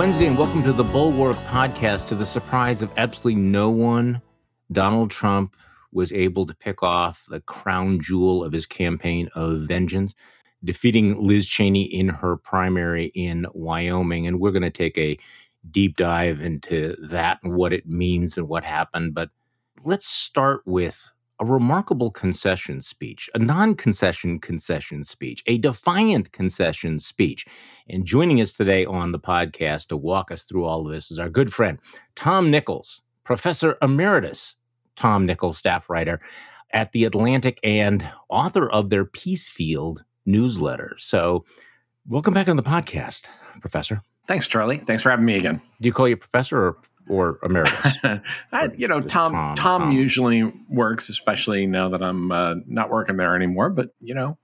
Wednesday, and welcome to the Bulwark podcast. To the surprise of absolutely no one, Donald Trump was able to pick off the crown jewel of his campaign of vengeance, defeating Liz Cheney in her primary in Wyoming. And we're going to take a deep dive into that and what it means and what happened. But let's start with a remarkable concession speech, a non concession concession speech, a defiant concession speech. And joining us today on the podcast to walk us through all of this is our good friend, Tom Nichols, Professor Emeritus Tom Nichols, staff writer at The Atlantic and author of their Peacefield newsletter. So, welcome back on the podcast, Professor. Thanks, Charlie. Thanks for having me again. Do you call you professor or or emeritus? I, you know, Tom, Tom, Tom. usually works, especially now that I'm uh, not working there anymore. But you know,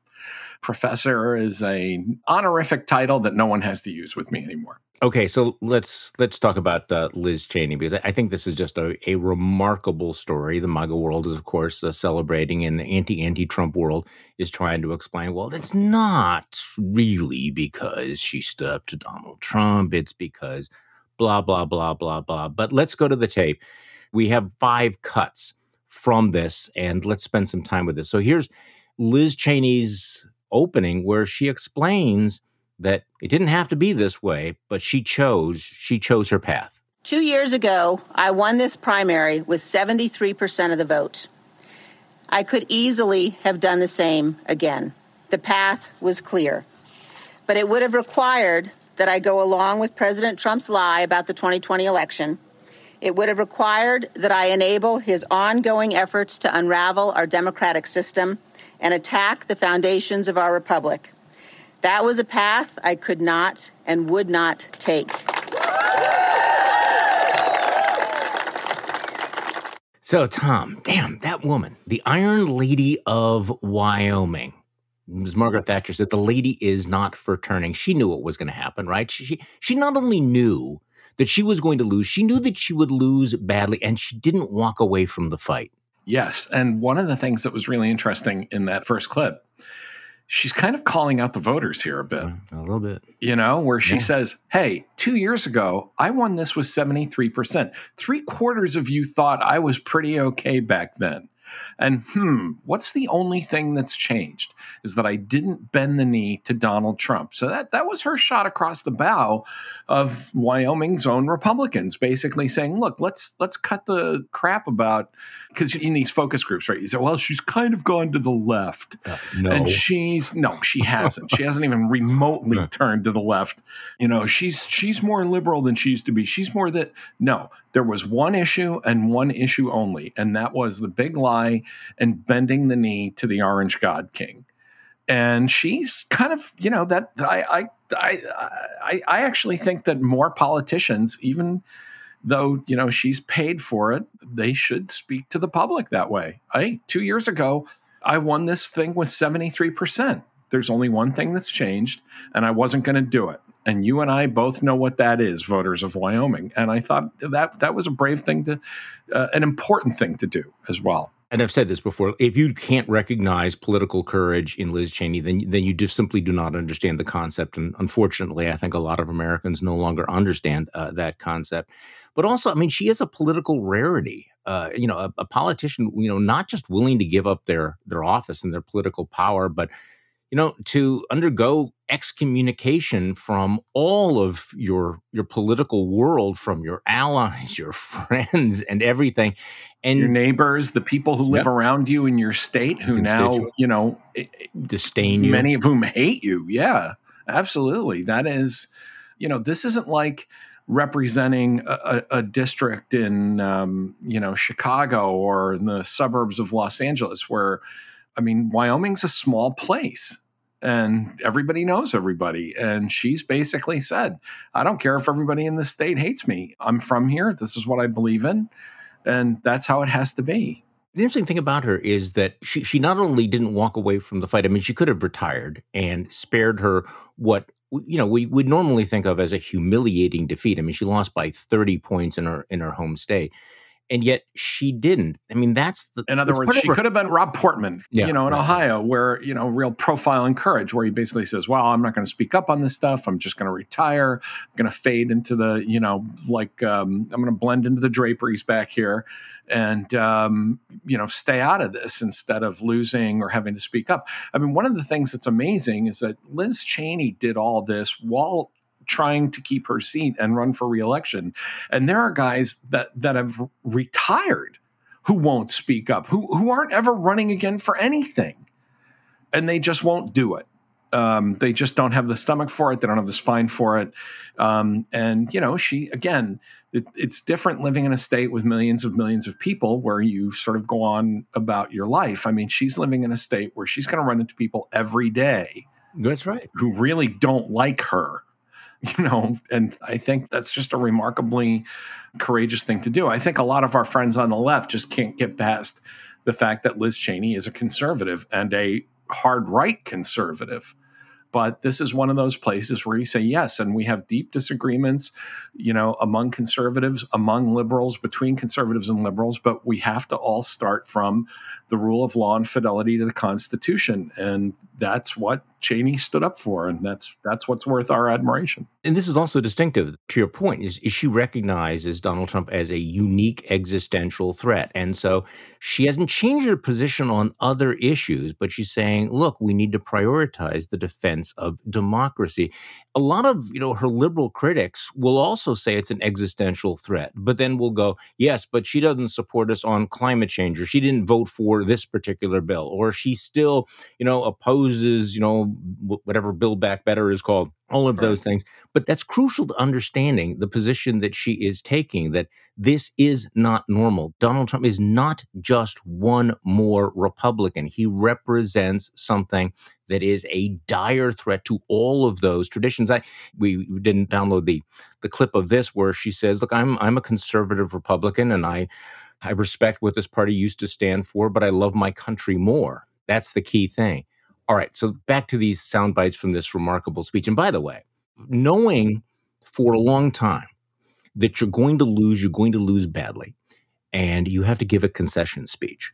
professor is a honorific title that no one has to use with me anymore. Okay, so let's let's talk about uh, Liz Cheney because I think this is just a, a remarkable story. The MAGA world is, of course, uh, celebrating, and the anti anti Trump world is trying to explain. Well, it's not really because she stood up to Donald Trump. It's because blah, blah, blah, blah, blah. But let's go to the tape. We have five cuts from this, and let's spend some time with this. So here's Liz Cheney's opening where she explains that it didn't have to be this way, but she chose, she chose her path. Two years ago, I won this primary with 73% of the vote. I could easily have done the same again. The path was clear. But it would have required that I go along with President Trump's lie about the 2020 election. It would have required that I enable his ongoing efforts to unravel our democratic system and attack the foundations of our republic. That was a path I could not and would not take. So, Tom, damn, that woman, the Iron Lady of Wyoming, as Margaret Thatcher said, the lady is not for turning. She knew what was going to happen, right? She, she, she not only knew that she was going to lose, she knew that she would lose badly, and she didn't walk away from the fight. Yes. And one of the things that was really interesting in that first clip, she's kind of calling out the voters here a bit. A little bit. You know, where she yeah. says, Hey, two years ago, I won this with 73%. Three quarters of you thought I was pretty okay back then. And hmm, what's the only thing that's changed is that I didn't bend the knee to Donald Trump. So that that was her shot across the bow of Wyoming's own Republicans, basically saying, "Look, let's let's cut the crap about." Because in these focus groups, right? You say, "Well, she's kind of gone to the left," uh, no, and she's no, she hasn't. she hasn't even remotely turned to the left. You know, she's she's more liberal than she used to be. She's more that no, there was one issue and one issue only, and that was the big lie and bending the knee to the Orange God King. And she's kind of, you know, that I I I I, actually think that more politicians, even though you know she's paid for it, they should speak to the public that way. I two years ago, I won this thing with seventy three percent. There's only one thing that's changed, and I wasn't going to do it and you and I both know what that is, voters of Wyoming. And I thought that that was a brave thing to, uh, an important thing to do as well. And I've said this before: if you can't recognize political courage in Liz Cheney, then then you just simply do not understand the concept. And unfortunately, I think a lot of Americans no longer understand uh, that concept. But also, I mean, she is a political rarity. Uh, you know, a, a politician, you know, not just willing to give up their their office and their political power, but you know, to undergo excommunication from all of your your political world, from your allies, your friends, and everything, and your neighbors, the people who live yep. around you in your state, who now you know disdain you, many of whom hate you. Yeah, absolutely. That is, you know, this isn't like representing a, a, district in um, you know Chicago or in the suburbs of Los Angeles where I mean, Wyoming's a small place and everybody knows everybody. And she's basically said, I don't care if everybody in the state hates me. I'm from here. This is what I believe in. And that's how it has to be. The interesting thing about her is that she, she not only didn't walk away from the fight, I mean, she could have retired and spared her what you know we would normally think of as a humiliating defeat. I mean, she lost by 30 points in her in her home state. And yet she didn't. I mean, that's the. In other words, she could have been Rob Portman, yeah, you know, in right. Ohio, where you know, real profile and courage, where he basically says, "Well, I'm not going to speak up on this stuff. I'm just going to retire. I'm going to fade into the, you know, like um, I'm going to blend into the draperies back here, and um, you know, stay out of this instead of losing or having to speak up." I mean, one of the things that's amazing is that Liz Cheney did all this while trying to keep her seat and run for reelection. And there are guys that that have retired who won't speak up, who who aren't ever running again for anything, and they just won't do it. Um, they just don't have the stomach for it. They don't have the spine for it. Um, and you know, she again, it, it's different living in a state with millions of millions of people where you sort of go on about your life. I mean, she's living in a state where she's going to run into people every day. That's right. Who really don't like her you know, and I think that's just a remarkably courageous thing to do. I think a lot of our friends on the left just can't get past the fact that Liz Cheney is a conservative and a hard right conservative. But this is one of those places where you say yes, and we have deep disagreements, you know, among conservatives, among liberals, between conservatives and liberals. But we have to all start from the rule of law and fidelity to the Constitution, and that's what Cheney stood up for, and that's that's what's worth our admiration. And this is also distinctive to your point. Is, is she recognizes Donald Trump as a unique existential threat, and so she hasn't changed her position on other issues, but she's saying, "Look, we need to prioritize the defense of democracy." A lot of you know her liberal critics will also say it's an existential threat, but then will go, "Yes, but she doesn't support us on climate change, or she didn't vote for this particular bill, or she still, you know, opposes, you know." whatever Build Back Better is called, all of right. those things. But that's crucial to understanding the position that she is taking that this is not normal. Donald Trump is not just one more Republican. He represents something that is a dire threat to all of those traditions. I we didn't download the the clip of this where she says, "Look, I'm I'm a conservative Republican and I I respect what this party used to stand for, but I love my country more." That's the key thing. All right, so back to these sound bites from this remarkable speech. And by the way, knowing for a long time that you're going to lose, you're going to lose badly, and you have to give a concession speech.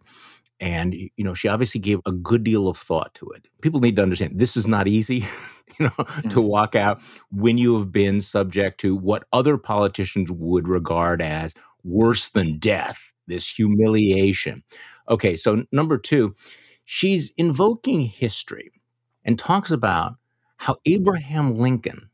And you know, she obviously gave a good deal of thought to it. People need to understand this is not easy, you know, mm-hmm. to walk out when you have been subject to what other politicians would regard as worse than death, this humiliation. Okay, so number two, she's invoking history and talks about how Abraham Lincoln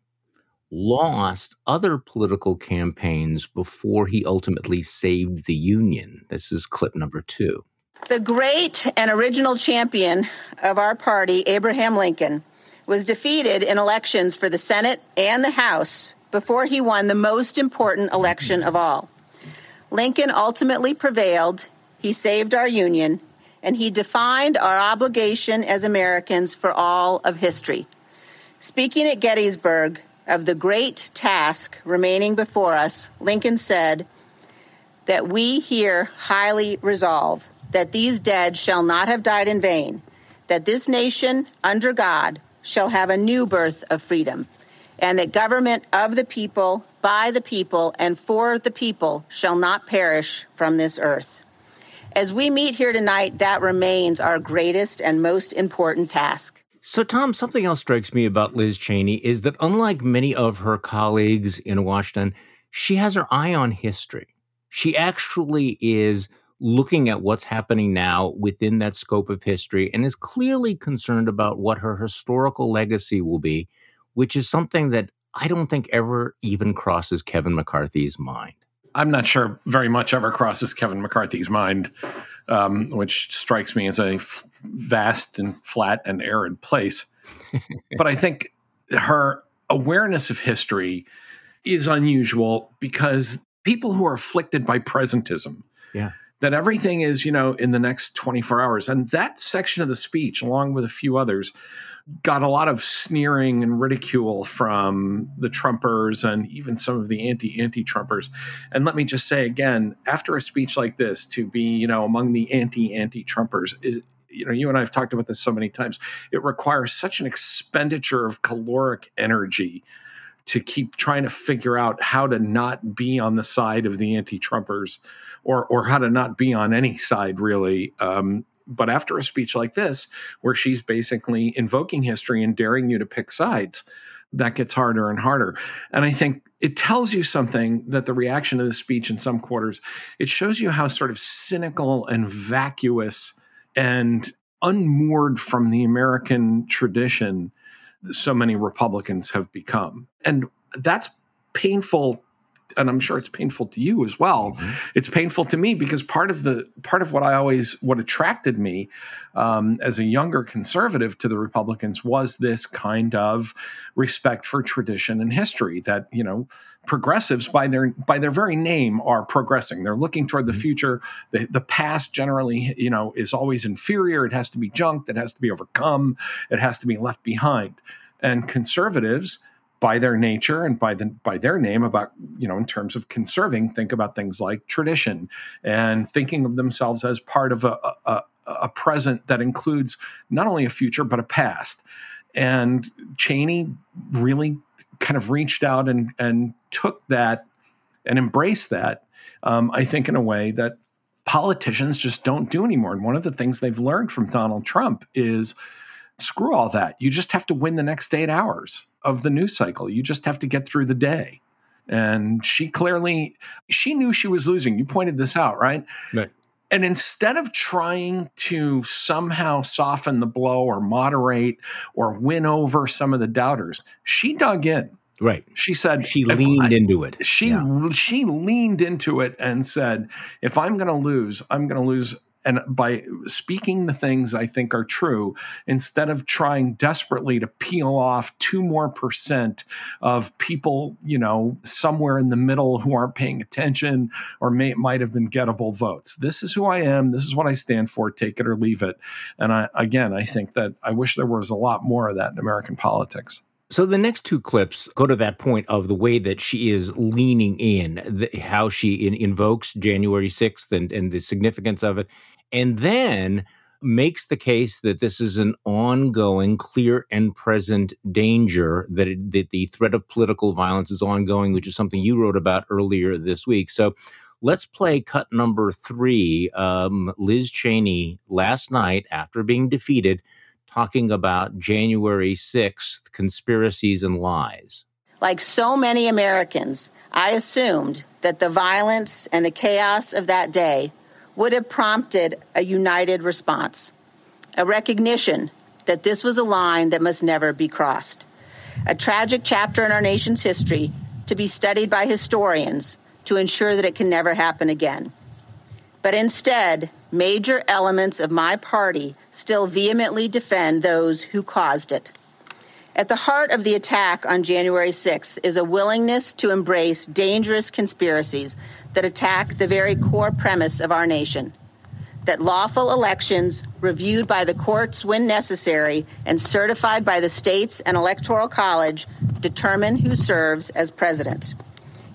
lost other political campaigns before he ultimately saved the Union. This is clip number two. The great and original champion of our party, Abraham Lincoln, was defeated in elections for the Senate and the House before he won the most important election of all. Lincoln ultimately prevailed. He saved our Union and he defined our obligation as Americans for all of history. Speaking at Gettysburg of the great task remaining before us, Lincoln said that we here highly resolve that these dead shall not have died in vain, that this nation, under God, shall have a new birth of freedom, and that government of the people, by the people, and for the people shall not perish from this earth. As we meet here tonight, that remains our greatest and most important task. So, Tom, something else strikes me about Liz Cheney is that unlike many of her colleagues in Washington, she has her eye on history. She actually is looking at what's happening now within that scope of history and is clearly concerned about what her historical legacy will be, which is something that I don't think ever even crosses Kevin McCarthy's mind. I'm not sure very much ever crosses Kevin McCarthy's mind, um, which strikes me as a f- vast and flat and arid place. but I think her awareness of history is unusual because people who are afflicted by presentism, yeah. that everything is, you know, in the next 24 hours. And that section of the speech, along with a few others, got a lot of sneering and ridicule from the Trumpers and even some of the anti anti Trumpers. And let me just say again, after a speech like this, to be you know among the anti anti Trumpers is you know you and I have talked about this so many times. It requires such an expenditure of caloric energy to keep trying to figure out how to not be on the side of the anti-Trumpers, or or how to not be on any side really. Um, but after a speech like this, where she's basically invoking history and daring you to pick sides, that gets harder and harder. And I think it tells you something that the reaction to the speech in some quarters, it shows you how sort of cynical and vacuous and unmoored from the American tradition so many Republicans have become. And that's painful and I'm sure it's painful to you as well. Mm-hmm. It's painful to me because part of the part of what I always what attracted me um, as a younger conservative to the Republicans was this kind of respect for tradition and history that you know progressives by their by their very name are progressing they're looking toward the mm-hmm. future the, the past generally you know is always inferior it has to be junked it has to be overcome it has to be left behind and conservatives by their nature and by the by their name about you know in terms of conserving think about things like tradition and thinking of themselves as part of a, a, a present that includes not only a future but a past. And cheney really kind of reached out and and took that and embraced that um, i think in a way that politicians just don't do anymore. And one of the things they've learned from donald trump is screw all that you just have to win the next eight hours of the news cycle. You just have to get through the day. And she clearly she knew she was losing. You pointed this out, right? Right. And instead of trying to somehow soften the blow or moderate or win over some of the doubters, she dug in. Right. She said she leaned I, into it. She yeah. she leaned into it and said, if I'm going to lose, I'm going to lose and by speaking the things I think are true, instead of trying desperately to peel off two more percent of people, you know, somewhere in the middle who aren't paying attention or may, might have been gettable votes. This is who I am. This is what I stand for. Take it or leave it. And I, again, I think that I wish there was a lot more of that in American politics. So the next two clips go to that point of the way that she is leaning in, the, how she in, invokes January 6th and, and the significance of it, and then makes the case that this is an ongoing, clear and present danger, that, it, that the threat of political violence is ongoing, which is something you wrote about earlier this week. So let's play cut number three. Um, Liz Cheney last night, after being defeated, talking about January 6th conspiracies and lies. Like so many Americans, I assumed that the violence and the chaos of that day would have prompted a united response, a recognition that this was a line that must never be crossed, a tragic chapter in our nation's history to be studied by historians to ensure that it can never happen again. But instead, major elements of my party still vehemently defend those who caused it. At the heart of the attack on January 6th is a willingness to embrace dangerous conspiracies that attack the very core premise of our nation that lawful elections, reviewed by the courts when necessary and certified by the states and electoral college, determine who serves as president.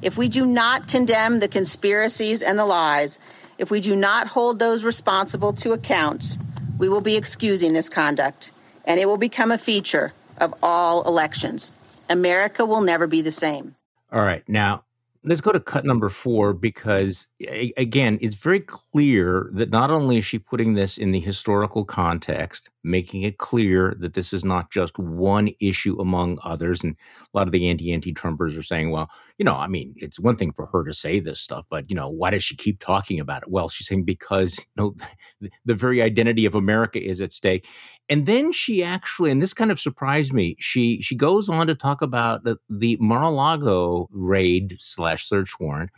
If we do not condemn the conspiracies and the lies, if we do not hold those responsible to account, we will be excusing this conduct, and it will become a feature of all elections. America will never be the same. All right. Now, let's go to cut number four because, again, it's very clear that not only is she putting this in the historical context, making it clear that this is not just one issue among others. And a lot of the anti anti Trumpers are saying, well, you know, I mean, it's one thing for her to say this stuff, but, you know, why does she keep talking about it? Well, she's saying because, you know, the very identity of America is at stake. And then she actually, and this kind of surprised me, she she goes on to talk about the, the Mar-a-Lago raid slash search warrant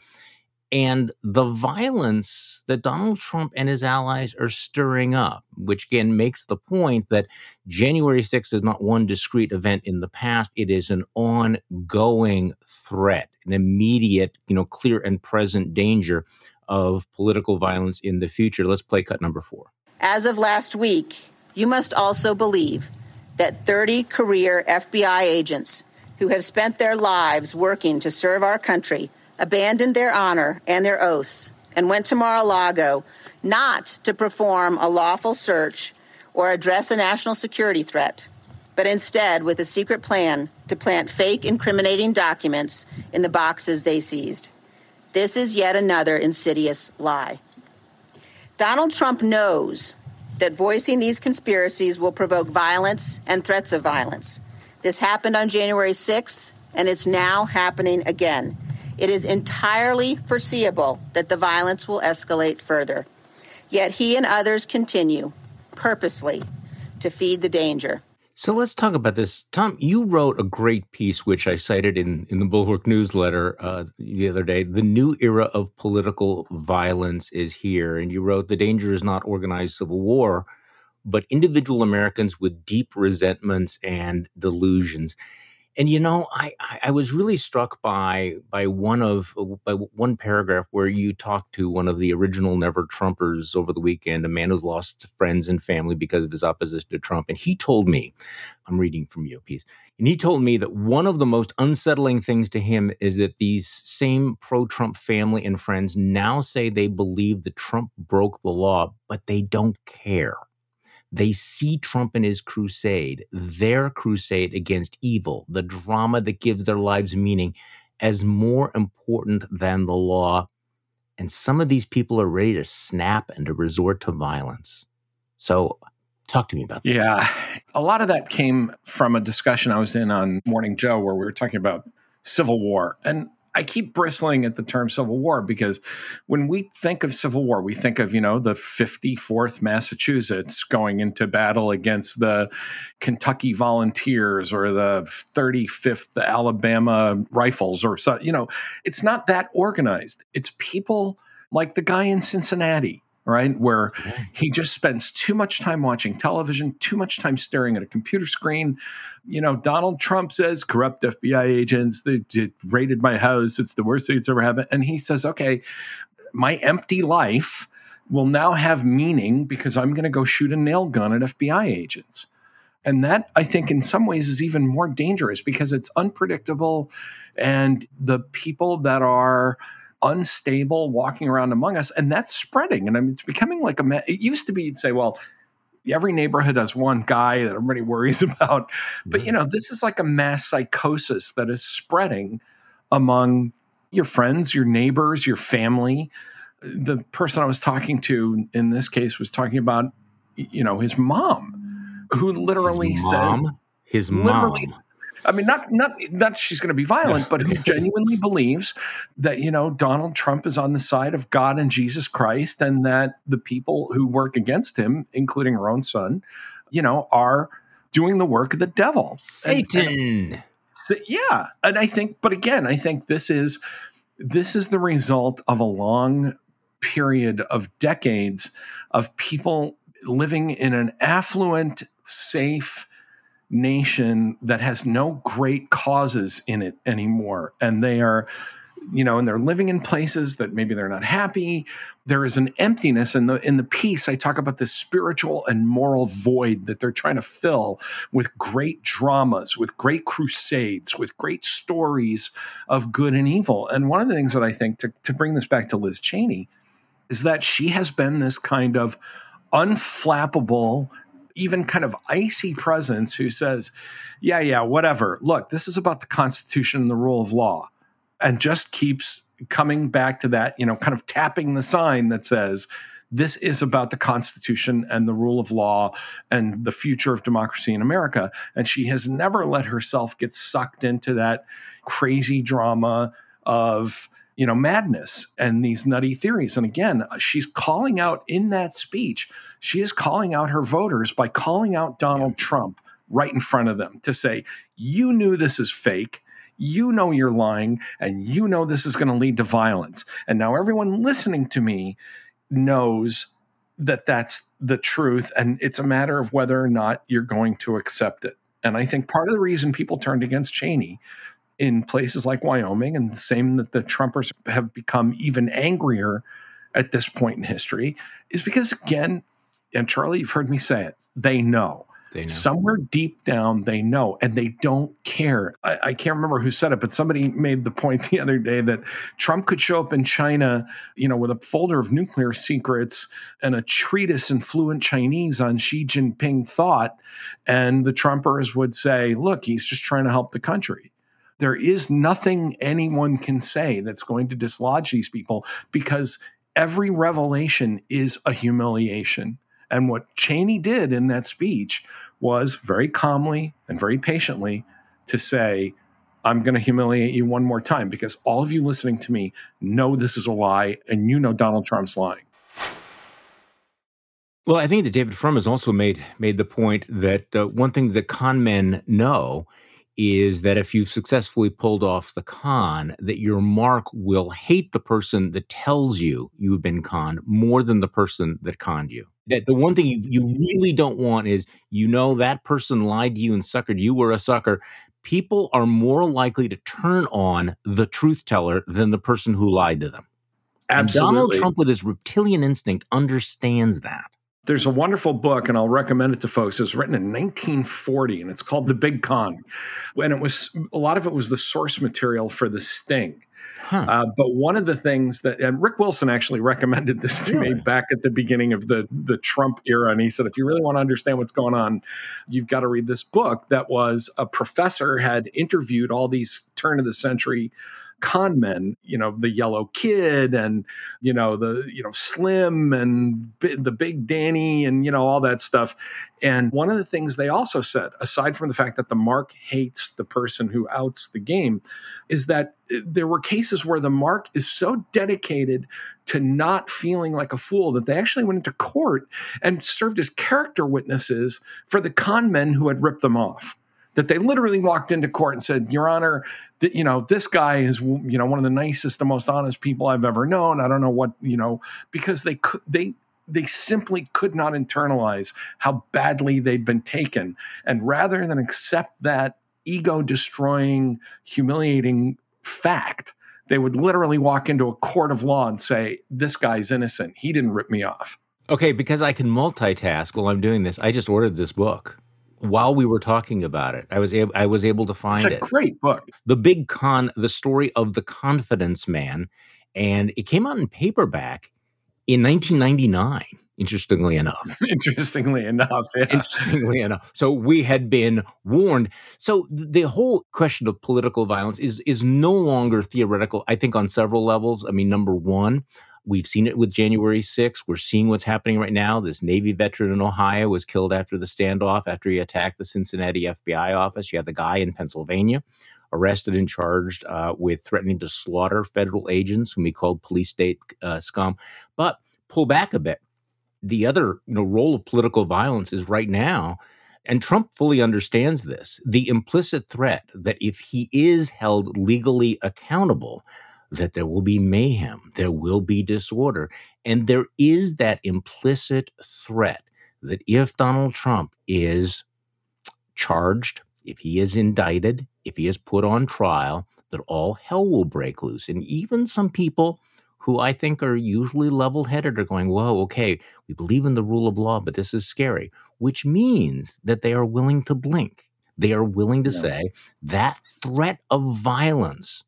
and the violence that Donald Trump and his allies are stirring up, which again makes the point that January 6th is not one discrete event in the past. It is an ongoing threat, an immediate, you know, clear and present danger of political violence in the future. Let's play cut number four. As of last week, you must also believe that 30 career FBI agents who have spent their lives working to serve our country abandoned their honor and their oaths and went to Mar a Lago not to perform a lawful search or address a national security threat, but instead with a secret plan to plant fake incriminating documents in the boxes they seized. This is yet another insidious lie. Donald Trump knows that voicing these conspiracies will provoke violence and threats of violence. This happened on January 6th, and it's now happening again. It is entirely foreseeable that the violence will escalate further. Yet he and others continue, purposely, to feed the danger. So let's talk about this. Tom, you wrote a great piece, which I cited in, in the Bulwark newsletter uh, the other day. The new era of political violence is here. And you wrote, The danger is not organized civil war, but individual Americans with deep resentments and delusions and you know, I, I was really struck by by one of uh, by one paragraph where you talked to one of the original Never Trumpers over the weekend, a man who's lost friends and family because of his opposition to Trump, and he told me, I'm reading from your piece, and he told me that one of the most unsettling things to him is that these same pro-Trump family and friends now say they believe that Trump broke the law, but they don't care. They see Trump and his crusade, their crusade against evil, the drama that gives their lives meaning, as more important than the law. And some of these people are ready to snap and to resort to violence. So, talk to me about that. Yeah. A lot of that came from a discussion I was in on Morning Joe where we were talking about civil war. And I keep bristling at the term Civil War because when we think of Civil War, we think of, you know, the 54th Massachusetts going into battle against the Kentucky Volunteers or the 35th Alabama Rifles or so, you know, it's not that organized. It's people like the guy in Cincinnati right? Where he just spends too much time watching television, too much time staring at a computer screen. You know, Donald Trump says corrupt FBI agents, they, raided my house. It's the worst thing that's ever happened. And he says, okay, my empty life will now have meaning because I'm going to go shoot a nail gun at FBI agents. And that, I think, in some ways is even more dangerous because it's unpredictable. And the people that are, unstable walking around among us, and that's spreading. And I mean, it's becoming like a. It used to be you'd say, well, every neighborhood has one guy that everybody worries about, but you know, this is like a mass psychosis that is spreading among your friends, your neighbors, your family. The person I was talking to in this case was talking about, you know, his mom, who literally his mom? says, his mom I mean, not not not she's going to be violent, but who genuinely believes that you know Donald Trump is on the side of God and Jesus Christ, and that the people who work against him, including her own son, you know, are doing the work of the devil, Satan. And, and, so, yeah, and I think, but again, I think this is this is the result of a long period of decades of people living in an affluent, safe nation that has no great causes in it anymore. And they are, you know, and they're living in places that maybe they're not happy. There is an emptiness in the in the piece. I talk about this spiritual and moral void that they're trying to fill with great dramas, with great crusades, with great stories of good and evil. And one of the things that I think to, to bring this back to Liz Cheney is that she has been this kind of unflappable even kind of icy presence who says, yeah, yeah, whatever. Look, this is about the Constitution and the rule of law. And just keeps coming back to that, you know, kind of tapping the sign that says, this is about the Constitution and the rule of law and the future of democracy in America. And she has never let herself get sucked into that crazy drama of you know, madness and these nutty theories. And again, she's calling out in that speech, she is calling out her voters by calling out Donald yeah. Trump right in front of them to say, you knew this is fake. You know you're lying, and you know this is going to lead to violence. And now everyone listening to me knows that that's the truth. And it's a matter of whether or not you're going to accept it. And I think part of the reason people turned against Cheney in places like Wyoming, and the same that the Trumpers have become even angrier at this point in history, is because, again, and Charlie, you've heard me say it, they know. They know. Somewhere deep down, they know and they don't care. I, I, can't remember who said it, but somebody made the point the other day that Trump could show up in China, you know, with a folder of nuclear secrets and a treatise in fluent Chinese on Xi Jinping thought. And the Trumpers would say, look, he's just trying to help the country. There is nothing anyone can say that's going to dislodge these people because every revelation is a humiliation. And what Cheney did in that speech was very calmly and very patiently to say, I'm going to humiliate you one more time because all of you listening to me know this is a lie and you know Donald Trump's lying. Well, I think that David Frum has also made made the point that uh, one thing that con men know is that if you've successfully pulled off the con, that your mark will hate the person that tells you you've been conned more than the person that conned you. That the one thing you, you really don't want is you know that person lied to you and suckered you were a sucker. People are more likely to turn on the truth teller than the person who lied to them. Absolutely. And Donald Trump, with his reptilian instinct, understands that. There's a wonderful book, and I'll recommend it to folks. It was written in 1940, and it's called The Big Con. And it was a lot of it was the source material for The Sting. Huh. Uh, but one of the things that, and Rick Wilson actually recommended this to really? me back at the beginning of the the Trump era, and he said, if you really want to understand what's going on, you've got to read this book. That was a professor had interviewed all these turn of the century con men, you know, the yellow kid and, you know, the, you know, Slim and the big Danny and, you know, all that stuff. And one of the things they also said, aside from the fact that the mark hates the person who outs the game, is that uh, there were cases where the mark is so dedicated to not feeling like a fool that they actually went into court and served as character witnesses for the con men who had ripped them off that they literally walked into court and said, "Your Honor, th- you know this guy is you know one of the nicest, the most honest people I've ever known. I don't know what you know because they could they." They simply could not internalize how badly they'd been taken. And rather than accept that ego destroying, humiliating fact, they would literally walk into a court of law and say, This guy's innocent. He didn't rip me off. Okay, because I can multitask while I'm doing this, I just ordered this book while we were talking about it. I was able I was able to find it's a it. great book. The Big Con, the story of the confidence man, and it came out in paperback in 1999. Interestingly enough. interestingly enough. Yeah. Interestingly enough. So we had been warned. So the whole question of political violence is is no longer theoretical. I think on several levels. I mean, number one, We've seen it with January 6th. We're seeing what's happening right now. This Navy veteran in Ohio was killed after the standoff, after he attacked the Cincinnati FBI office. You have the guy in Pennsylvania arrested and charged uh, with threatening to slaughter federal agents, whom he called police state uh, scum. But pull back a bit. The other you know, role of political violence is right now and Trump fully understands this the implicit threat that if he is held legally accountable, that there will be mayhem, there will be disorder. And there is that implicit threat that if Donald Trump is charged, if he is indicted, if he is put on trial, that all hell will break loose. And even some people who I think are usually level headed are going, whoa, okay, we believe in the rule of law, but this is scary, which means that they are willing to blink. They are willing to yeah. say that threat of violence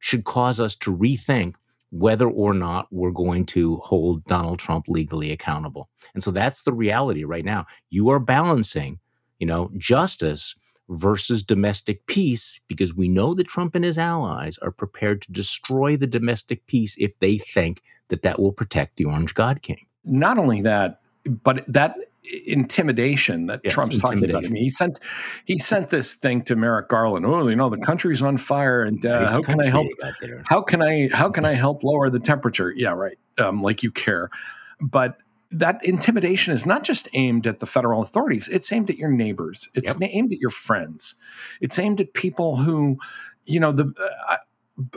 should cause us to rethink whether or not we're going to hold Donald Trump legally accountable. And so that's the reality right now. You are balancing, you know, justice versus domestic peace because we know that Trump and his allies are prepared to destroy the domestic peace if they think that that will protect the Orange God King. Not only that, but that intimidation that yes, Trump's talking about. I mean, he sent he sent this thing to Merrick Garland. Oh, you know, the country's on fire, and uh, how can I help? How can I how can I help lower the temperature? Yeah, right. Um, like you care, but that intimidation is not just aimed at the federal authorities. It's aimed at your neighbors. It's yep. aimed at your friends. It's aimed at people who, you know, the. Uh,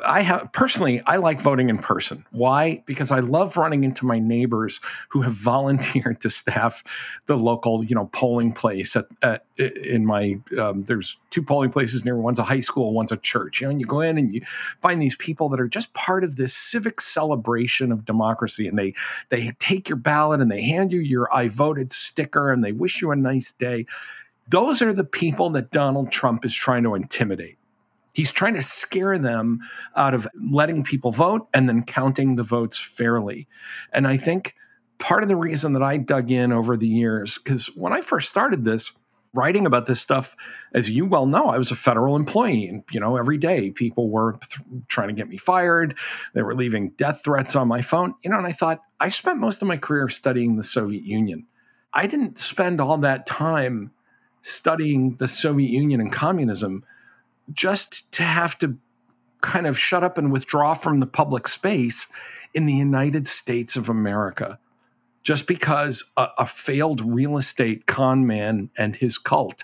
I have personally, I like voting in person. Why? Because I love running into my neighbors who have volunteered to staff the local, you know, polling place at, at in my. Um, there's two polling places near. One's a high school, one's a church. You know, and you go in and you find these people that are just part of this civic celebration of democracy, and they they take your ballot and they hand you your "I voted" sticker and they wish you a nice day Those are the people that Donald Trump is trying to intimidate. He's trying to scare them out of letting people vote and then counting the votes fairly. And I think part of the reason that I dug in over the years, because when I first started this, writing about this stuff, as you well know, I was a federal employee, and you know, every day people were th- trying to get me fired. They were leaving death threats on my phone. You know, and I thought I spent most of my career studying the Soviet Union. I didn't spend all that time studying the Soviet Union and communism just to have to kind of shut up and withdraw from the public space in the United States of America. Just because a, a failed real estate con man and his cult,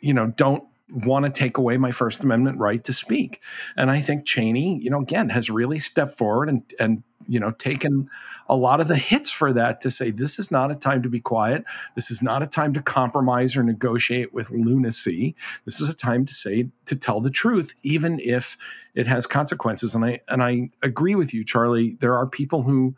you know, don't want to take away my First Amendment right to speak. And I think Cheney, you know, again, has really stepped forward and, and you know taken a lot of the hits for that to say this is not a time to be quiet. This is not a time to compromise or negotiate with lunacy. This is a time to say to tell the truth even if it has consequences. And i and i agree with you charlie. There are people who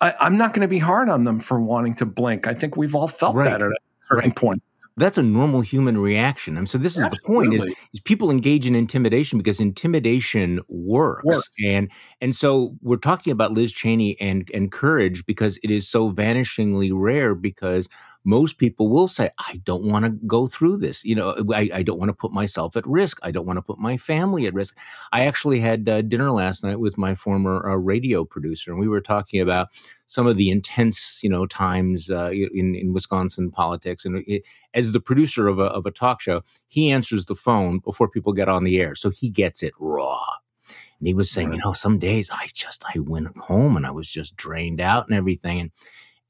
I, am not going to be hard on them for wanting to blink. I think we've all felt right. that at a certain right. point that's a normal human reaction. And so this is Absolutely. the point: is, is people engage in intimidation because intimidation works. works. And and so we're talking about Liz Cheney and and courage because it is so vanishingly rare because most people will say, I don't want to go through this. You know, I, I don't want to put myself at risk. I don't want to put my family at risk. I actually had uh, dinner last night with my former uh, radio producer, and we were talking about some of the intense, you know, times uh, in, in Wisconsin politics. And it, as the producer of a, of a talk show, he answers the phone before people get on the air. So he gets it raw. And he was saying, you know, some days I just I went home and I was just drained out and everything. And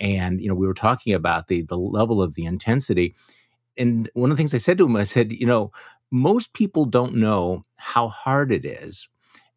and you know we were talking about the the level of the intensity and one of the things i said to him i said you know most people don't know how hard it is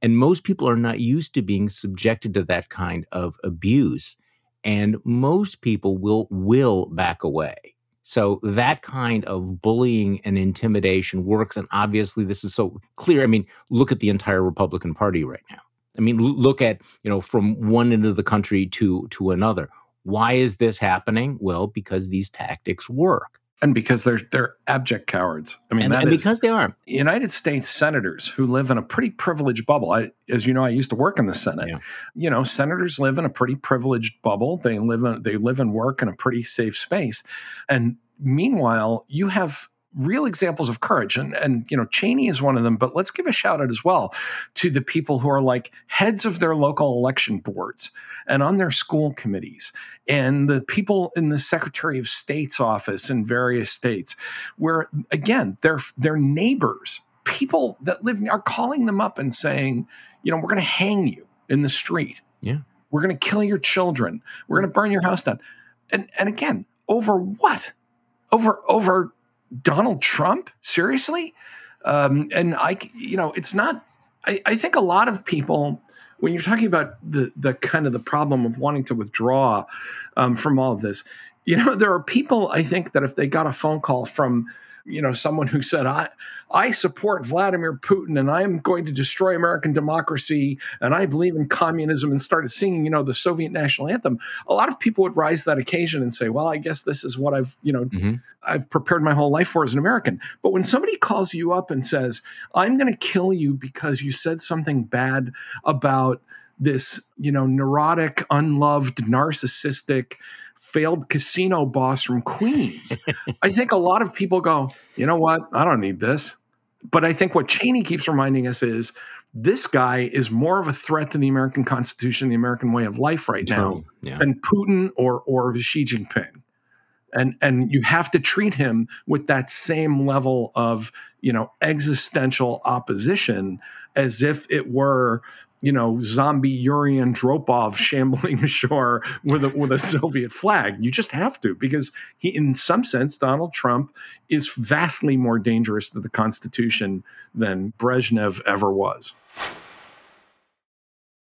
and most people are not used to being subjected to that kind of abuse and most people will will back away. So that kind of bullying and intimidation works and obviously this is so clear i mean look at the entire republican party right now. I mean look at you know from one end of the country to to another why is this happening? Well, because these tactics work. And because they're they're abject cowards. I mean, and, and because they are United States senators who live in a pretty privileged bubble. I, as you know, I used to work in the Senate. Yeah. You know, senators live in a pretty privileged bubble. They live in they live and work in a pretty safe space. And meanwhile, you have real examples of courage and and you know Cheney is one of them but let's give a shout out as well to the people who are like heads of their local election boards and on their school committees and the people in the secretary of state's office in various states where again they're they're neighbors people that live are calling them up and saying you know we're going to hang you in the street. Yeah. We're going to kill your children. We're going to burn your house down. And and again over what? Over over Donald Trump? Seriously? Um, and I, you know, it's not. I, I think a lot of people, when you're talking about the the kind of the problem of wanting to withdraw um, from all of this, you know, there are people I think that if they got a phone call from you know someone who said i i support vladimir putin and i'm going to destroy american democracy and i believe in communism and started singing you know the soviet national anthem a lot of people would rise that occasion and say well i guess this is what i've you know mm-hmm. i've prepared my whole life for as an american but when somebody calls you up and says i'm going to kill you because you said something bad about this you know neurotic unloved narcissistic failed casino boss from Queens. I think a lot of people go, you know what? I don't need this. But I think what Cheney keeps reminding us is this guy is more of a threat to the American Constitution, the American way of life right now, yeah. than Putin or or Xi Jinping. And and you have to treat him with that same level of you know existential opposition as if it were you know, zombie Yuri Andropov shambling ashore with a, with a Soviet flag. You just have to because he, in some sense, Donald Trump is vastly more dangerous to the Constitution than Brezhnev ever was.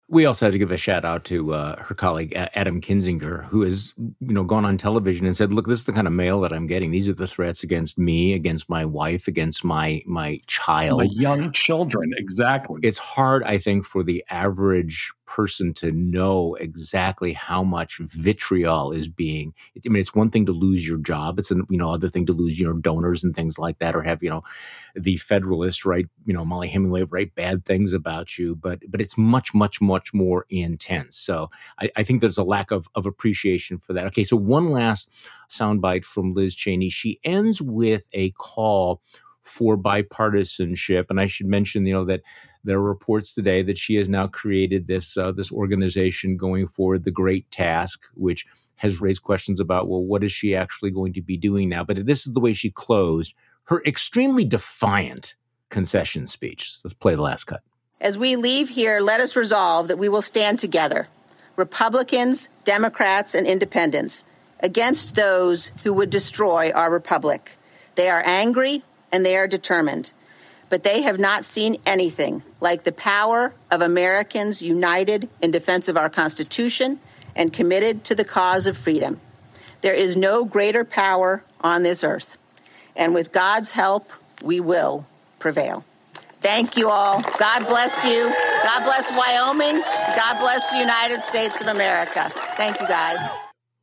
We also have to give a shout out to uh, her colleague Adam Kinzinger, who has you know gone on television and said, "Look, this is the kind of mail that I'm getting. These are the threats against me, against my wife, against my my child, my young children." Exactly. It's hard, I think, for the average person to know exactly how much vitriol is being. I mean, it's one thing to lose your job; it's a you know other thing to lose your donors and things like that, or have you know the Federalist write you know Mollie Hemingway write bad things about you. But but it's much much much more intense. So I, I think there's a lack of of appreciation for that. Okay, so one last soundbite from Liz Cheney. She ends with a call for bipartisanship, and I should mention you know that there are reports today that she has now created this uh, this organization going forward, the Great Task, which has raised questions about well, what is she actually going to be doing now? But this is the way she closed her extremely defiant concession speech. Let's play the last cut. As we leave here, let us resolve that we will stand together, Republicans, Democrats, and independents, against those who would destroy our republic. They are angry and they are determined but they have not seen anything like the power of Americans united in defense of our Constitution and committed to the cause of freedom. There is no greater power on this earth. And with God's help, we will prevail. Thank you all. God bless you. God bless Wyoming. God bless the United States of America. Thank you, guys.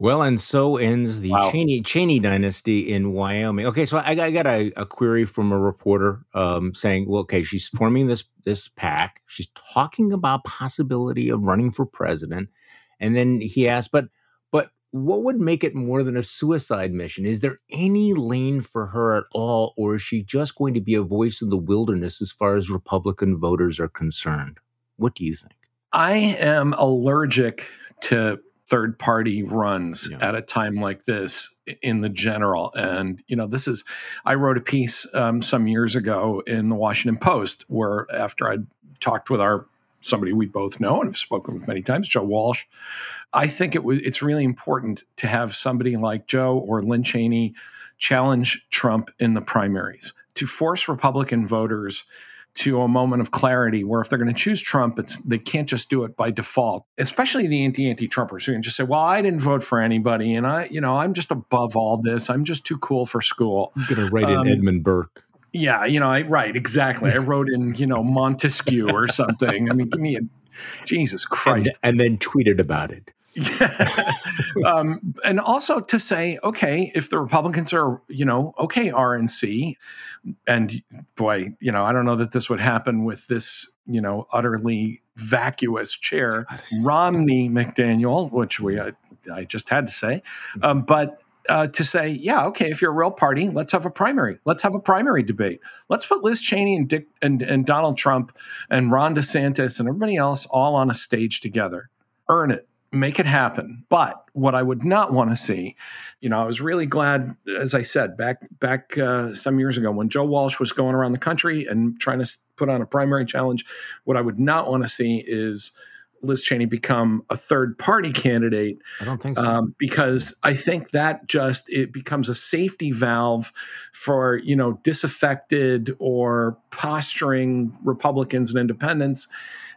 Well, and so ends the Wow. Cheney Cheney dynasty in Wyoming. Okay, so I, I got a, a query from a reporter um, saying, "Well, okay, she's forming this this PAC. She's talking about possibility of running for president." And then he asked, "But, but what would make it more than a suicide mission? Is there any lane for her at all, or is she just going to be a voice in the wilderness as far as Republican voters are concerned? What do you think?" I am allergic to third party runs Yeah. at a time like this in the general. And, you know, this is, I wrote a piece um, some years ago in the Washington Post where after I'd talked with our somebody we both know and have spoken with many times, Joe Walsh, I think it was it's really important to have somebody like Joe or Lynn Cheney challenge Trump in the primaries to force Republican voters to a moment of clarity where if they're going to choose Trump, it's they can't just do it by default. Especially the anti anti Trumpers who can just say, "Well, I didn't vote for anybody, and I, you know, I'm just above all this. I'm just too cool for school." I'm going to write Um, in Edmund Burke. Yeah, you know, I right exactly. I wrote in, you know, Montesquieu or something. I mean, give me a Jesus And, Christ. and then tweeted about it. um, and also to say, okay, if the Republicans are, you know, okay, RNC, and boy, you know, I don't know that this would happen with this, you know, utterly vacuous chair, Romney McDaniel, which we I, I just had to say, um, but. Uh, to say, yeah, okay, if you're a real party, let's have a primary. Let's have a primary debate. Let's put Liz Cheney and Dick and, and Donald Trump and Ron DeSantis and everybody else all on a stage together. Earn it make it happen. But what I would not want to see, you know, I was really glad, as I said back back uh, some years ago when Joe Walsh was going around the country and trying to put on a primary challenge. What I would not want to see is Liz Cheney become a third party candidate I don't think so. um, because I think that just it becomes a safety valve for you know disaffected or posturing Republicans and independents,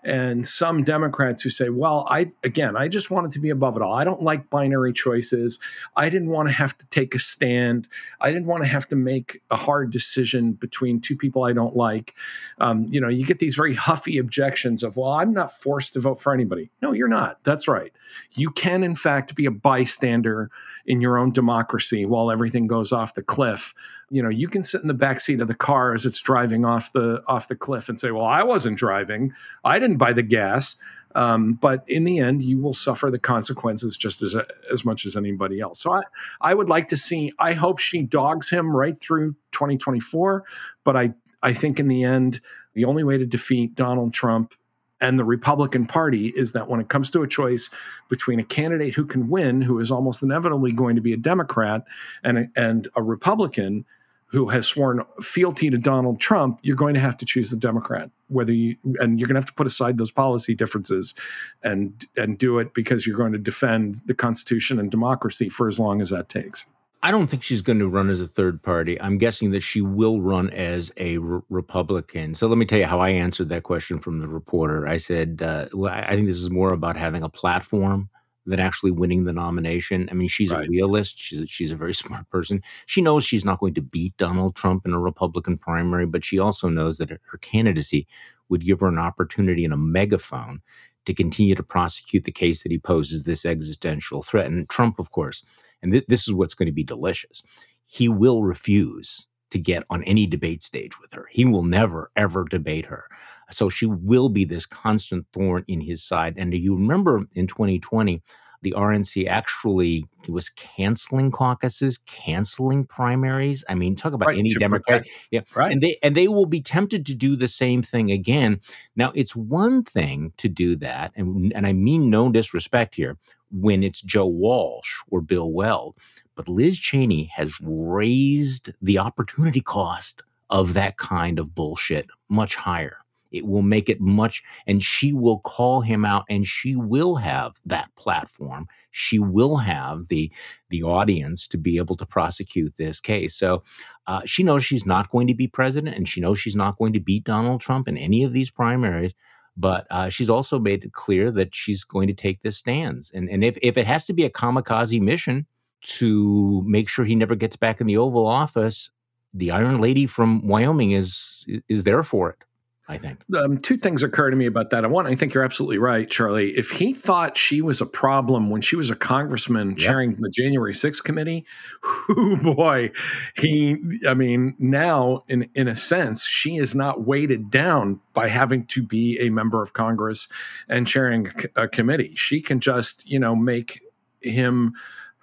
and some Democrats who say, "Well, I again, I just wanted to be above it all. I don't like binary choices. I didn't want to have to take a stand. I didn't want to have to make a hard decision between two people I don't like." Um, you know, you get these very huffy objections of, "Well, I'm not forced to vote for anybody." No, you're not. That's right you can in fact be a bystander in your own democracy while everything goes off the cliff you know you can sit in the back seat of the car as it's driving off the off the cliff and say well i wasn't driving. I didn't buy the gas. Um, but in the end you will suffer the consequences just as as much as anybody else. So i i would like to see i hope she dogs him right through 2024 but i i think in the end the only way to defeat donald trump and the Republican Party is that when it comes to a choice between a candidate who can win, who is almost inevitably going to be a Democrat, and a, and a Republican who has sworn fealty to Donald Trump, you're going to have to choose the Democrat. Whether you and you're going to have to put aside those policy differences, and and do it because you're going to defend the Constitution and democracy for as long as that takes. I don't think she's going to run as a third party. I'm guessing that she will run as a re- Republican. So let me tell you how I answered that question from the reporter. I said, uh, well, I think this is more about having a platform than actually winning the nomination. I mean, she's right. a realist. She's a, she's a very smart person. She knows she's not going to beat Donald Trump in a Republican primary, but she also knows that her candidacy would give her an opportunity and a megaphone to continue to prosecute the case that he poses this existential threat. And Trump, of course, and th- this is what's going to be delicious, he will refuse to get on any debate stage with her. He will never, ever debate her. So she will be this constant thorn in his side. And do you remember in 2020, the RNC actually was canceling caucuses, canceling primaries. I mean, talk about right, any Democrat. Protect. Yeah. Right. And they and they will be tempted to do the same thing again. Now, it's one thing to do that, and, and I mean no disrespect here, when it's Joe Walsh or Bill Weld. But Liz Cheney has raised the opportunity cost of that kind of bullshit much higher. It will make it much, and she will call him out, and she will have that platform. She will have the the audience to be able to prosecute this case. So uh, she knows she's not going to be president, and she knows she's not going to beat Donald Trump in any of these primaries. But uh, she's also made it clear that she's going to take this stands, and and if if it has to be a kamikaze mission to make sure he never gets back in the Oval Office, the Iron Lady from Wyoming is is there for it. I think. Um, two things occur to me about that. One, I think you're absolutely right, Charlie. If he thought she was a problem when she was a congressman yep. chairing the January 6th committee, oh boy, he, I mean, now in, in a sense, she is not weighted down by having to be a member of Congress and chairing a, a committee. She can just, you know, make him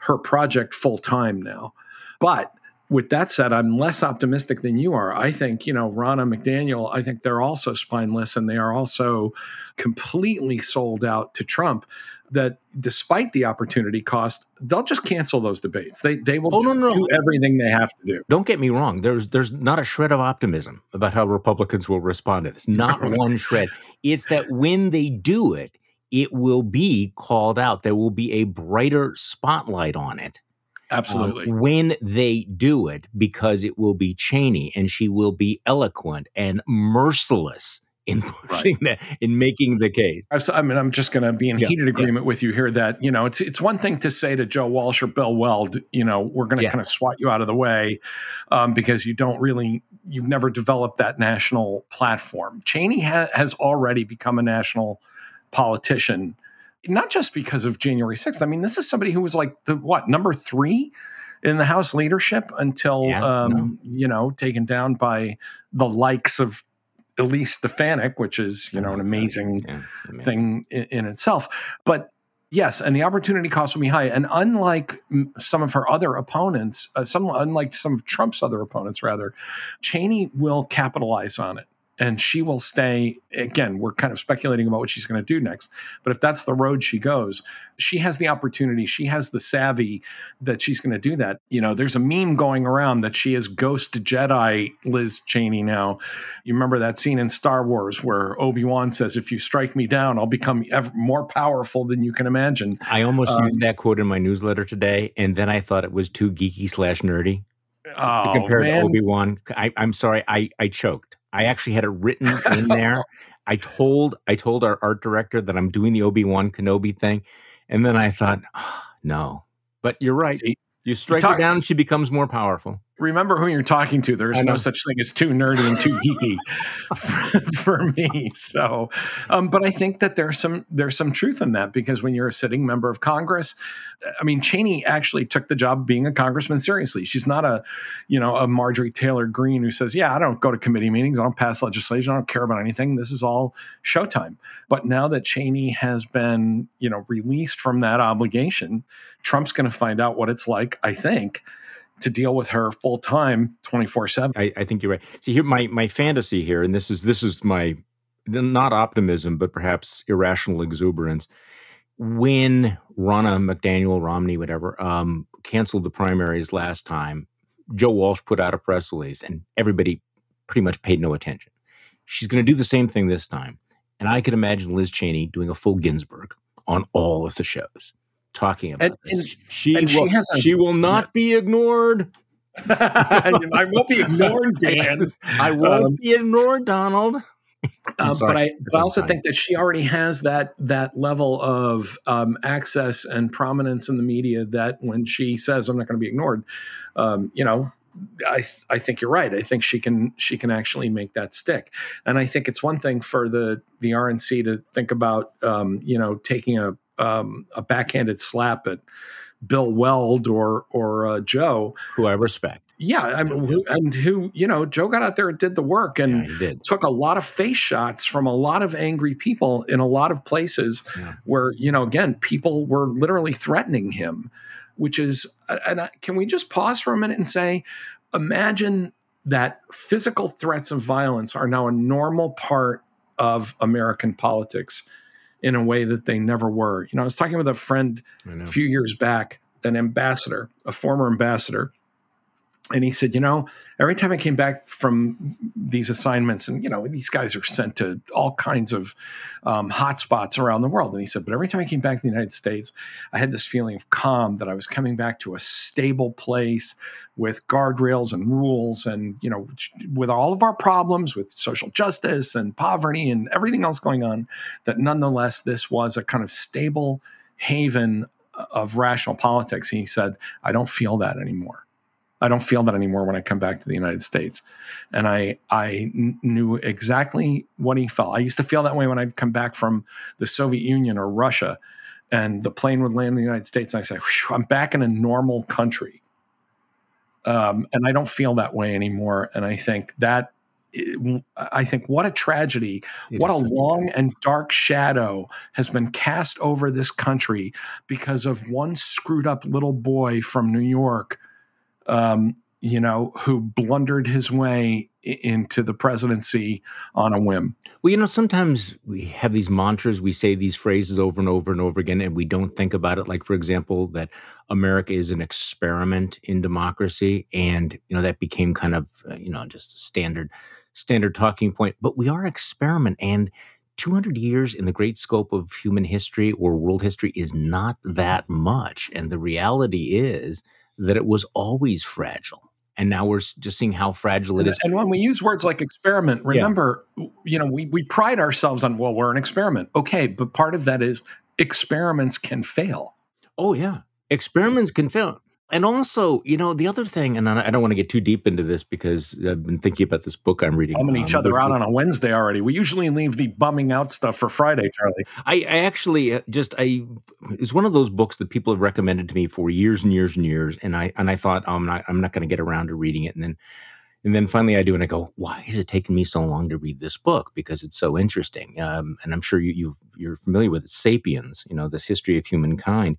her project full time now. But with that said, I'm less optimistic than you are. I think, you know, Ronna McDaniel, I think they're also spineless and they are also completely sold out to Trump. That despite the opportunity cost, they'll just cancel those debates. They they will oh, no, no. do everything they have to do. Don't get me wrong. There's there's not a shred of optimism about how Republicans will respond to this. Not one shred. It's that when they do it, it will be called out. There will be a brighter spotlight on it Absolutely. Um, when they do it, because it will be Cheney and she will be eloquent and merciless in pushing right. that in making the case. I mean, I'm just going to be in yeah, heated agreement yeah. with you here that you know it's it's one thing to say to Joe Walsh or Bill Weld, you know, we're going to yeah. kind of swat you out of the way um, because you don't really you've never developed that national platform. Cheney ha- has already become a national politician not just because of January 6th. I mean, this is somebody who was like the what number three in the House leadership until yeah, um, no. you know taken down by the likes of Elise Stefanik, which is you know an amazing yeah, thing in, in itself. But yes, and the opportunity cost will be high. And unlike some of her other opponents, uh, some unlike some of Trump's other opponents, rather, Cheney will capitalize on it and she will stay again we're kind of speculating about what she's going to do next but if that's the road she goes she has the opportunity she has the savvy that she's going to do that. You know there's a meme going around that she is ghost jedi liz cheney now. You remember that scene in star wars where obi-wan says if you strike me down i'll become ever more powerful than you can imagine. I almost um, used that quote in my newsletter today and then i thought it was too geeky slash nerdy oh, to compare man. to obi-wan. I, i'm sorry i i choked I actually had it written in there. I told I told our art director that I'm doing the Obi Wan Kenobi thing, and then I thought, oh, no. But you're right. See, you strike her down, she becomes more powerful remember who you're talking to. There is no such thing as too nerdy and too geeky for, for, me. So, um, but I think that there's some there's some truth in that because when you're a sitting member of Congress, I mean, Cheney actually took the job of being a congressman seriously. She's not a, you know, a Marjorie Taylor Greene who says, "Yeah, I don't go to committee meetings, I don't pass legislation, I don't care about anything. This is all showtime." But now that Cheney has been, you know, released from that obligation, Trump's going to find out what it's like. I think to deal with her full time 24 7 I, think you're right. See here my my fantasy here and this is this is my not optimism but perhaps irrational exuberance. When Ronna McDaniel Romney whatever um, canceled the primaries last time Joe Walsh put out a press release and everybody pretty much paid no attention. She's going to do the same thing this time and I could imagine Liz Cheney doing a full Ginsburg on all of the shows talking about And- and- she and she will, has a- she will not be ignored. I won't be ignored, Dan. I won't Um, be ignored, Donald. Uh, but I, but I also unkind. think that she already has that that level of um, access and prominence in the media that when she says I'm not going to be ignored, um, you know, I I think you're right. I think she can she can actually make that stick, and I think it's one thing for the the RNC to think about um, you know taking a um, a backhanded slap at Bill Weld or or uh, Joe. who I respect. Yeah, I mean, who, and who you know Joe got out there and did the work and yeah, took a lot of face shots from a lot of angry people in a lot of places Yeah. where you know again people were literally threatening him which is and I, can we just pause for a minute and say imagine that physical threats of violence are now a normal part of american politics in a way that they never were you know i was talking with a friend a few years back an ambassador, a former ambassador. And he said, you know, every time I came back from these assignments, and you know, these guys are sent to all kinds of um, hot spots around the world. And he said, but every time I came back to the United States, I had this feeling of calm that I was coming back to a stable place with guardrails and rules, and you know, with all of our problems with social justice and poverty and everything else going on, that nonetheless this was a kind of stable haven of rational politics. He said, I don't feel that anymore. I don't feel that anymore when I come back to the United States. And I, I knew exactly what he felt. I used to feel that way when I'd come back from the Soviet Union or Russia and the plane would land in the United States. And I say, I'm back in a normal country. Um, and I don't feel that way anymore. And I think that, I think what a tragedy It what a long and dark shadow has been cast over this country because of one screwed up little boy from New York, um, you know, who blundered his way into the presidency on a whim. Well, you know, sometimes we have these mantras, we say these phrases over and over and over again, and we don't think about it. Like, for example, that America is an experiment in democracy, and you know that became kind of uh, you know just a standard standard talking point. But we are an experiment, and 200 years in the great scope of human history or world history is not that much. And the reality is that it was always fragile, and now we're just seeing how fragile it is. And when we use words like experiment, remember, you know, we, we pride ourselves on, well, we're an experiment. Okay, but part of that is experiments can fail. Oh yeah, experiments can fail. And also, you know, the other thing, and I don't want to get too deep into this because I've been thinking about this book I'm reading. Bumming each um, other but out on a Wednesday already. We usually leave the bumming out stuff for Friday, Charlie. I, I actually uh, just I it's one of those books that people have recommended to me for years and years and years, and I and I thought oh, I'm not I'm not going to get around to reading it, and then and then finally I do, and I go, why is it taking me so long to read this book? Because it's so interesting, um, and I'm sure you, you you're familiar with it, *Sapiens*, you know, this history of humankind,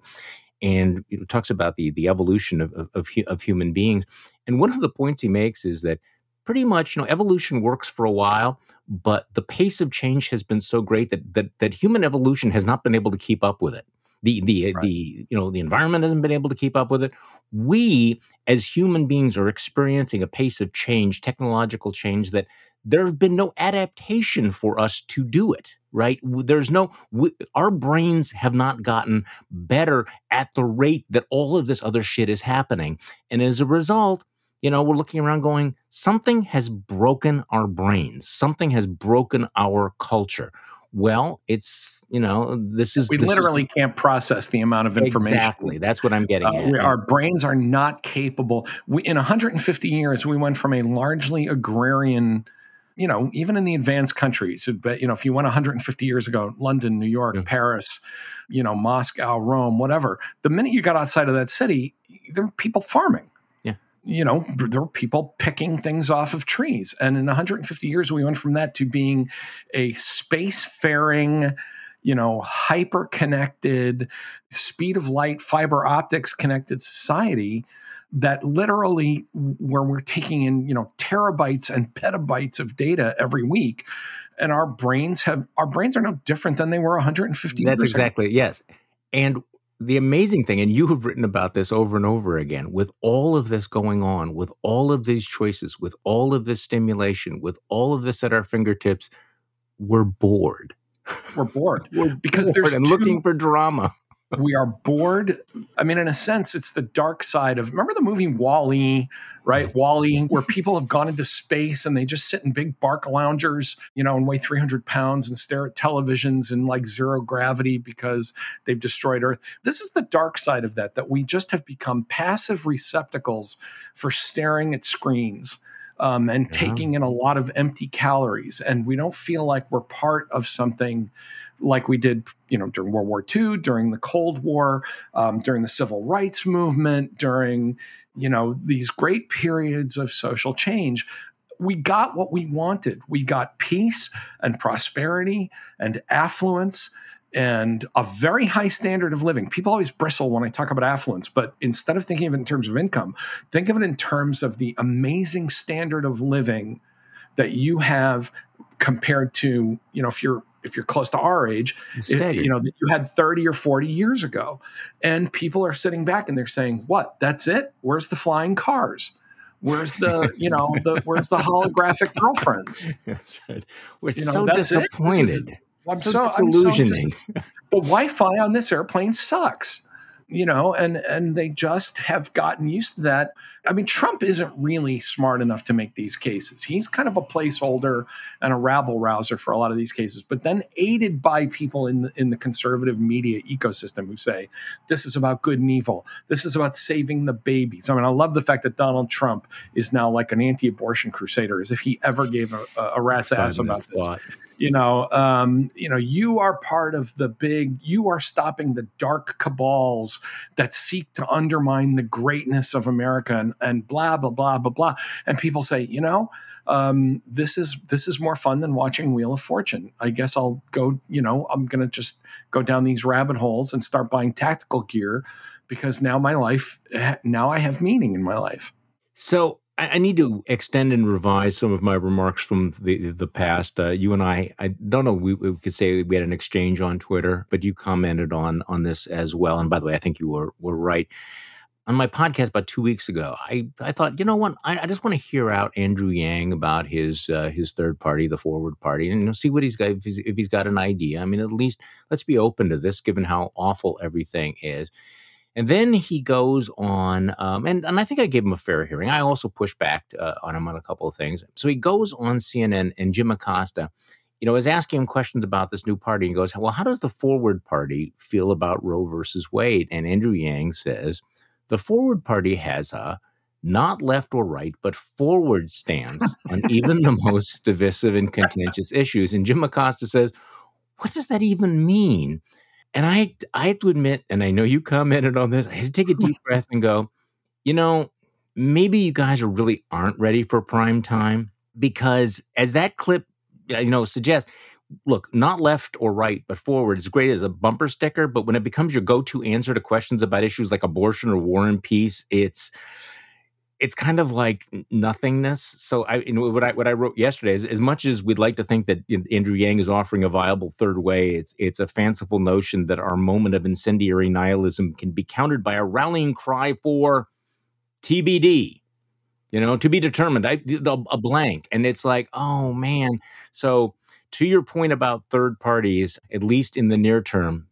and it talks about the the evolution of of, of, of human beings. And one of the points he makes is that pretty much, you know, evolution works for a while, but the pace of change has been so great that that that human evolution has not been able to keep up with it. The the Right. the you know the environment hasn't been able to keep up with it. We as human beings are experiencing a pace of change, technological change that there have been no adaptation for us to do it right? There's no we, our brains have not gotten better at the rate that all of this other shit is happening. And as a result you know we're looking around going something has broken our brains. Something has broken our culture. Well it's you know this is We this is- literally can't process the amount of information. exactly. That's what i'm getting Uh, our brains are not capable. We, in 150 years, we went from a largely agrarian, you know, even in the advanced countries. But you know, if you went 150 years ago, London, New York, Yeah. Paris, you know, Moscow, Rome, whatever. The minute you got outside of that city, there were people farming. Yeah. You know, there were people picking things off of trees. And in 150 years, we went from that to being a space-faring, you know, hyper connected, speed of light, fiber optics connected society that literally where we're taking in, you know, terabytes and petabytes of data every week. And our brains have our brains are no different than they were 150 That's years ago. exactly yes. And the amazing thing, and you have written about this over and over again, with all of this going on, with all of these choices, with all of this stimulation, with all of this at our fingertips, we're bored. We're bored. We're Because bored there's and looking for drama. We are bored. I mean, in a sense, it's the dark side of remember the movie WALL-E, right? WALL-E, where people have gone into space and they just sit in big Barcaloungers, you know, and weigh 300 pounds and stare at televisions in like zero gravity because they've destroyed Earth. This is the dark side of that, that we just have become passive receptacles for staring at screens. Um, and yeah. taking in a lot of empty calories, and we don't feel like we're part of something like we did, you know, during World War II, during the Cold War, um, during the Civil Rights Movement, during you know these great periods of social change. We got what we wanted. We got peace and prosperity and affluence and a very high standard of living. People always bristle when I talk about affluence, but instead of thinking of it in terms of income, think of it in terms of the amazing standard of living that you have compared to, you know, if you're if you're close to our age, it, you know, that you had 30 or 40 years ago. And people are sitting back and they're saying, what? That's it? Where's the flying cars? Where's the, you know, the where's the holographic girlfriends? That's right. We're you know, so disappointed. Is, I'm so, so disillusioning. I'm so the Wi-Fi on this airplane sucks you know and and they just have gotten used to that. I mean trump isn't really smart enough to make these cases. He's kind of a placeholder and a rabble rouser for a lot of these cases but then aided by people in the in the conservative media ecosystem who say this is about good and evil. This is about saving the babies. I mean i love the fact that donald trump is now like an anti-abortion crusader as if he ever gave a, a rat's ass about this you know um, you know you are part of the big you are stopping the dark cabals that seek to undermine the greatness of america and, and blah blah blah blah blah. And people say you know um, this is this is more fun than watching wheel of fortune. I guess i'll go you know i'm gonna just go down these rabbit holes and start buying tactical gear because now my life now i have meaning in my life. So I, need to extend and revise some of my remarks from the the past. Uh, you and I, I don't know, we, we, could say we had an exchange on Twitter, but you commented on on this as well. And by the way, I think you were were right. On my podcast about two weeks ago, I, I thought, you know what, I, I just want to hear out Andrew Yang about his uh, his third party, the Forward Party, and you know, see what he's got if he's, if he's got an idea. I mean, at least let's be open to this, given how awful everything is. And then he goes on, um, and, and I think I gave him a fair hearing. I also pushed back uh, on him on a couple of things. So he goes on CNN, and Jim Acosta, you know, is asking him questions about this new party. And goes, Well, how does the Forward Party feel about Roe versus Wade? And Andrew Yang says, The Forward Party has a not left or right, but forward stance on even the most divisive and contentious issues. And Jim Acosta says, What does that even mean? And I I have to admit, and I know you commented on this, I had to take a deep breath and go, you know, maybe you guys are really aren't ready for prime time because as that clip you know suggests look not left or right but forward is great as a bumper sticker but when it becomes your go-to answer to questions about issues like abortion or war and peace it's it's kind of like nothingness. So I, you know, what I what I wrote yesterday is as much as we'd like to think that Andrew Yang is offering a viable third way, it's it's a fanciful notion that our moment of incendiary nihilism can be countered by a rallying cry for TBD. You know, to be determined. a blank, and it's like, oh man. So to your point about third parties, at least in the near term,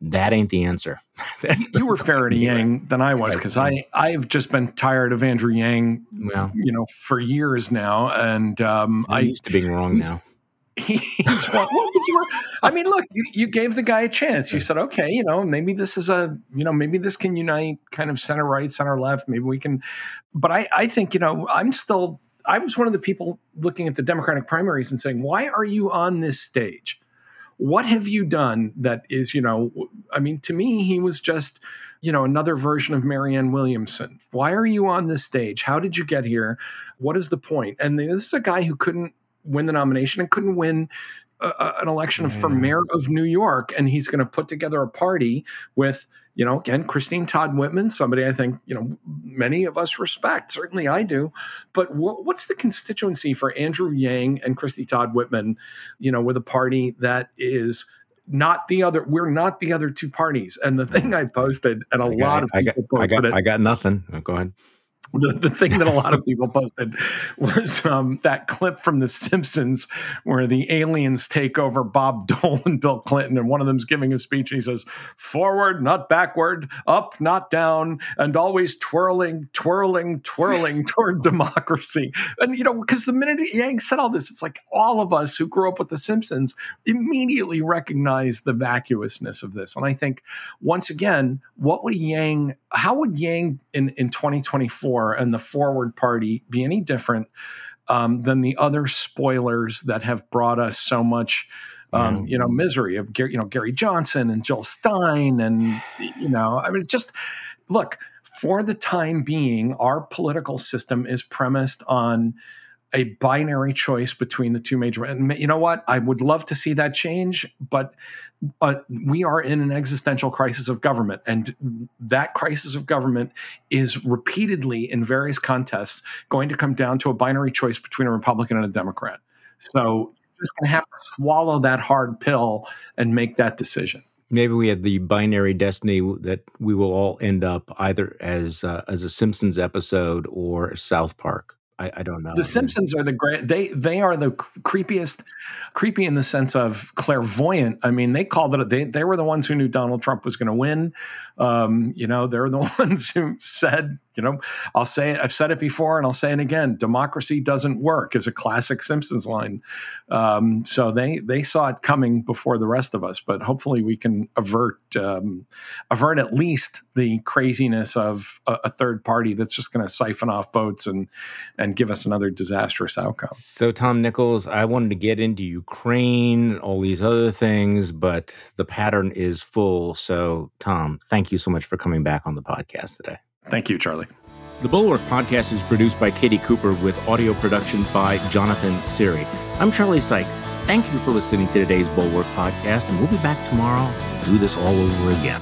that ain't the answer. you were fairer to Yang than I was because I I've just been tired of Andrew Yang, well, you know, for years now, and um, I used to being wrong now. He's well, you were, I mean, look, you, you gave the guy a chance. You said, okay, you know, maybe this is a, you know, maybe this can unite kind of center right, center left. Maybe we can, but I, I think, you know, I'm still, I was one of the people looking at the Democratic primaries and saying, why are you on this stage? What have you done that is, you know, I mean, to me, he was just, you know, another version of Marianne Williamson. Why are you on this stage? How did you get here? What is the point? And this is a guy who couldn't win the nomination and couldn't win an election for mayor of New York, and he's going to put together a party with you know, again, Christine Todd Whitman, somebody I think, you know, many of us respect. Certainly I do. But what's the constituency for Andrew Yang and Christy Todd Whitman, you know, with a party that is not the other, we're not the other two parties. And the thing I posted, and a I lot of I got, I got, it, I got nothing. Oh, go ahead. The, the thing that a lot of people posted was um, that clip from The Simpsons where the aliens take over Bob Dole and Bill Clinton, and one of them's giving a speech, and he says, "Forward, not backward; up, not down, and always twirling, twirling, twirling toward democracy." And you know, because the minute Yang said all this, it's like all of us who grew up with The Simpsons immediately recognize the vacuousness of this. And I think once again, what would Yang? How would Yang in in 2024? And the forward party be any different um, than the other spoilers that have brought us so much um, you know misery of Gary, you know Gary Johnson and Jill Stein and you know I mean just look for the time being our political system is premised on a binary choice between the two major and you know what? I would love to see that change but but we are in an existential crisis of government and that crisis of government is repeatedly in various contests going to come down to a binary choice between a republican and a democrat. So you're just going to have to swallow that hard pill and make that decision. Maybe we have the binary destiny that we will all end up either as uh, as a simpsons episode or south park I, I don't know. The Simpsons are the great. They they are the creepiest, creepy in the sense of clairvoyant. I mean, they called it. They they were the ones who knew Donald Trump was going to win. Um, you know, they're the ones who said you know, I'll say it, I've said it before and I'll say it again. Democracy doesn't work is a classic Simpsons line. Um, so they they saw it coming before the rest of us, but hopefully we can avert um, avert at least the craziness of a, a third party that's just going to siphon off votes and and give us another disastrous outcome. So Tom Nichols, I wanted to get into Ukraine, all these other things, but the pattern is full. So Tom, thank you so much for coming back on the podcast today. Thank you, Charlie. The Bulwark podcast is produced by Katie Cooper with audio production by Jonathan Siri. I'm Charlie Sykes. Thank you for listening to today's Bulwark podcast, and we'll be back tomorrow to do this all over again.